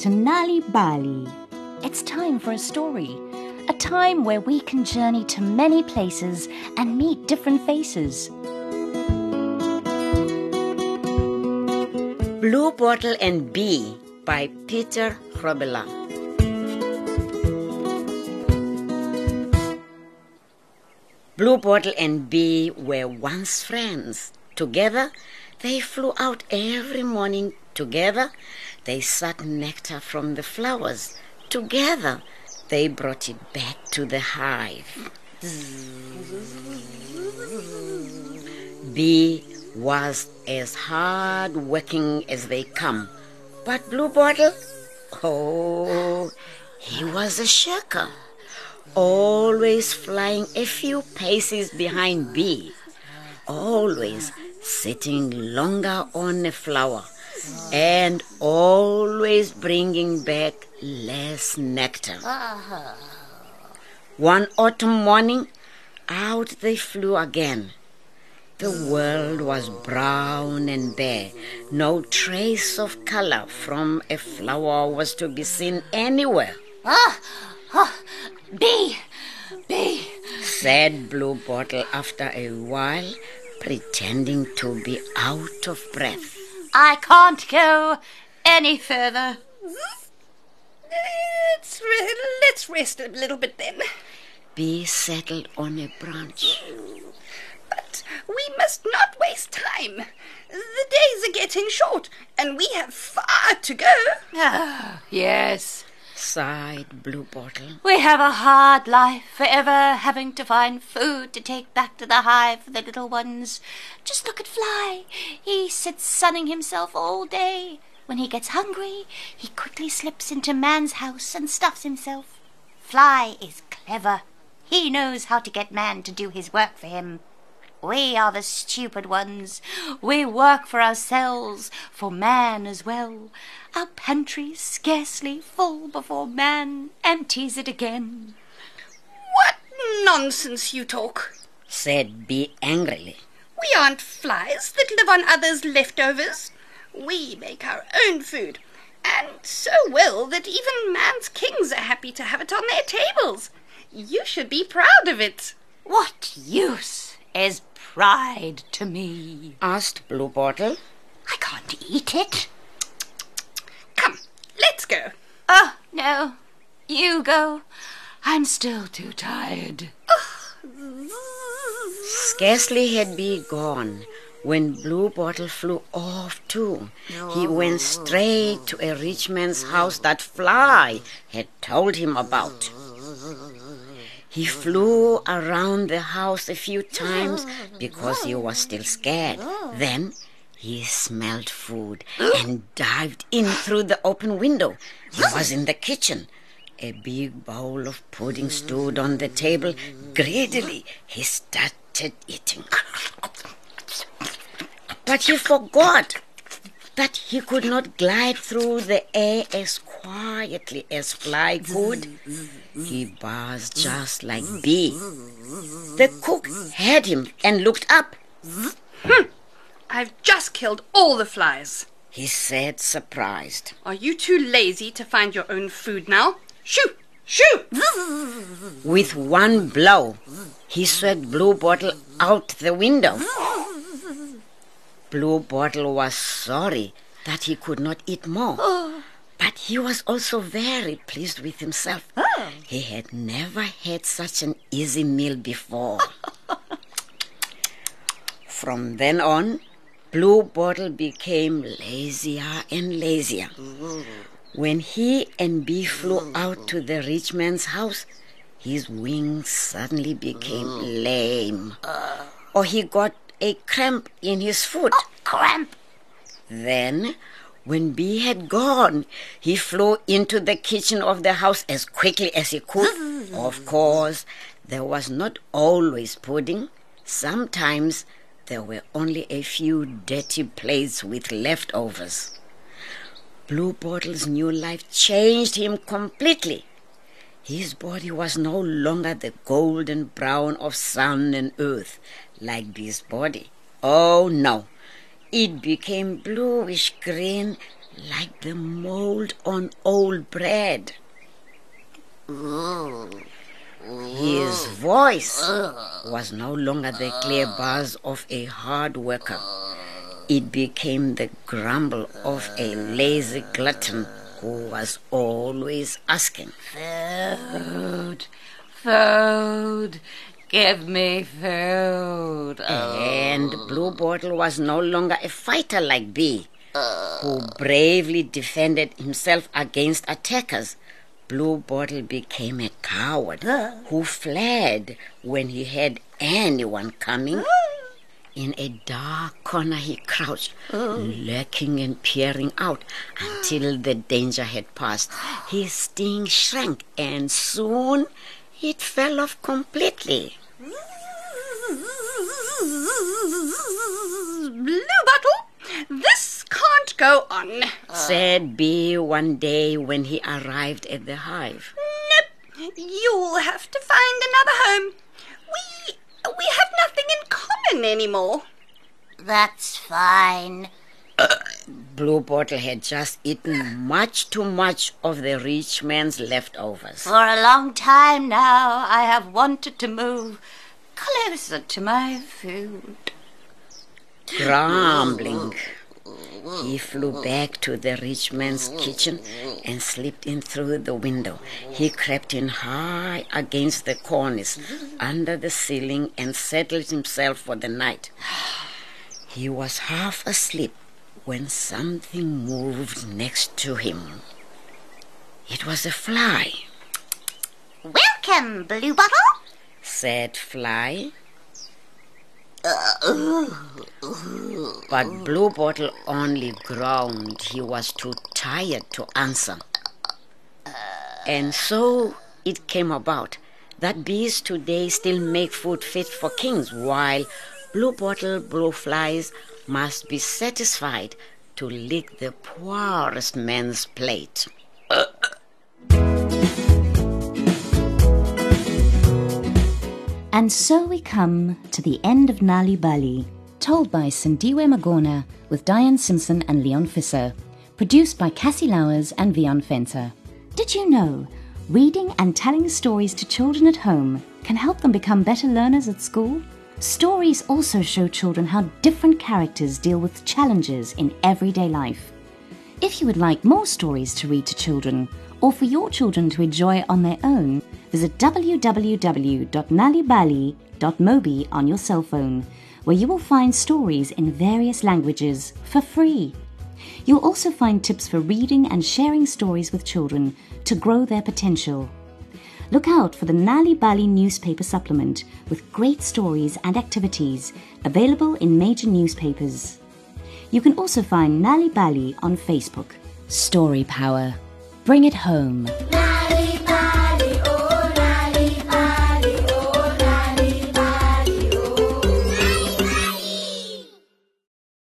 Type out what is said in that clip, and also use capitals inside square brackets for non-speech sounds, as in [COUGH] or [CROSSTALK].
to Nali Bali. It's time for a story. A time where we can journey to many places and meet different faces. Blue Bottle and Bee by Peter Grobela. Blue Bottle and Bee were once friends. Together, they flew out every morning. Together, they sucked nectar from the flowers. Together, they brought it back to the hive. Bee was as hard working as they come. But Blue Bottle, oh, he was a shirker, always flying a few paces behind Bee, always sitting longer on a flower, and always bringing back less nectar. One autumn morning, out they flew again. The world was brown and bare. No trace of color from a flower was to be seen anywhere, Ah, ah, Bee, Bee. said Blue Bottle after a while, pretending to be out of breath. I can't go any further. Let's, re- let's rest a little bit then. Bee settled on a branch. But we must not waste time. The days are getting short, and we have far to go. Ah, yes. Sighed Blue Bottle. We have a hard life, forever having to find food to take back to the hive for the little ones. Just look at Fly. He sits sunning himself all day. When he gets hungry, he quickly slips into man's house and stuffs himself. Fly is clever. He knows how to get man to do his work for him. We are the stupid ones. We work for ourselves, for man as well. Our pantry's scarcely full before man empties it again. What nonsense you talk. said Bee angrily. We aren't flies that live on others' leftovers. We make our own food, and so well that even man's kings are happy to have it on their tables. You should be proud of it. What use is pride to me? Asked Blue Bottle. I can't eat it. Come, let's go. Oh, no. You go. I'm still too tired. Scarcely had Bee gone when Blue Bottle flew off too. He went straight to a rich man's house that Fly had told him about. He flew around the house a few times because he was still scared. Then he smelled food and dived in through the open window. He was in the kitchen. A big bowl of pudding stood on the table. Greedily, he started eating. But he forgot that he could not glide through the air as quietly as Fly could. He buzzed just like Bee. The cook heard him and looked up. Hm, I've just killed all the flies. He said, surprised. Are you too lazy to find your own food now? Shoo! Shoo! With one blow, he swept Blue Bottle out the window. Blue Bottle was sorry that he could not eat more. Oh, But he was also very pleased with himself. Oh. He had never had such an easy meal before. [LAUGHS] From then on, Blue Bottle became lazier and lazier. When he and Bee flew out to the rich man's house, his wings suddenly became lame. Uh. Or he got a cramp in his foot. Oh, cramp. Then, when Bee had gone, he flew into the kitchen of the house as quickly as he could. [LAUGHS] of course, there was not always pudding. Sometimes there were only a few dirty plates with leftovers. Blue Bottle's new life changed him completely. His body was no longer the golden brown of sun and earth like Bee's body. Oh no, it became bluish green like the mold on old bread. His voice was no longer the clear buzz of a hard worker. It became the grumble of a lazy glutton who was always asking, Food, food, give me food. And oh. Blue Bottle was no longer a fighter like Bee, who uh. bravely defended himself against attackers. Blue Bottle became a coward who fled when he had anyone coming. In a dark corner he crouched, lurking and peering out until the danger had passed. His sting shrank and soon it fell off completely. Blue Bottle, this can't go on. said Bee one day when he arrived at the hive. Nope, you'll have to find another home. We we have nothing in common anymore. That's fine. [COUGHS] Blue Bottle had just eaten much too much of the rich man's leftovers. For a long time now, I have wanted to move closer to my food. Grumbling, he flew back to the rich man's kitchen and slipped in through the window. He crept in high against the cornice under the ceiling and settled himself for the night. He was half asleep when something moved next to him. It was a fly, Welcome, Blue Bottle. said Fly. Uh, but uh. Blue Bottle only groaned. He was too tired to answer. Uh. And so it came about that bees today still make food fit for kings, while Blue Bottle blue flies must be satisfied to lick the poorest man's plate. And so we come to the end of Nal'ibali, told by Sindiwe Magona with Diane Simpson and Leon Fisser, produced by Cassie Lowers and Vion Fenter. Did you know reading and telling stories to children at home can help them become better learners at school? Stories also show children how different characters deal with challenges in everyday life. If you would like more stories to read to children, or for your children to enjoy on their own, visit www.nalibali.mobi on your cell phone, where you will find stories in various languages for free. You'll also find tips for reading and sharing stories with children to grow their potential. Look out for the Nal'ibali newspaper supplement with great stories and activities available in major newspapers. You can also find Nal'ibali on Facebook. Story Power. Bring it home.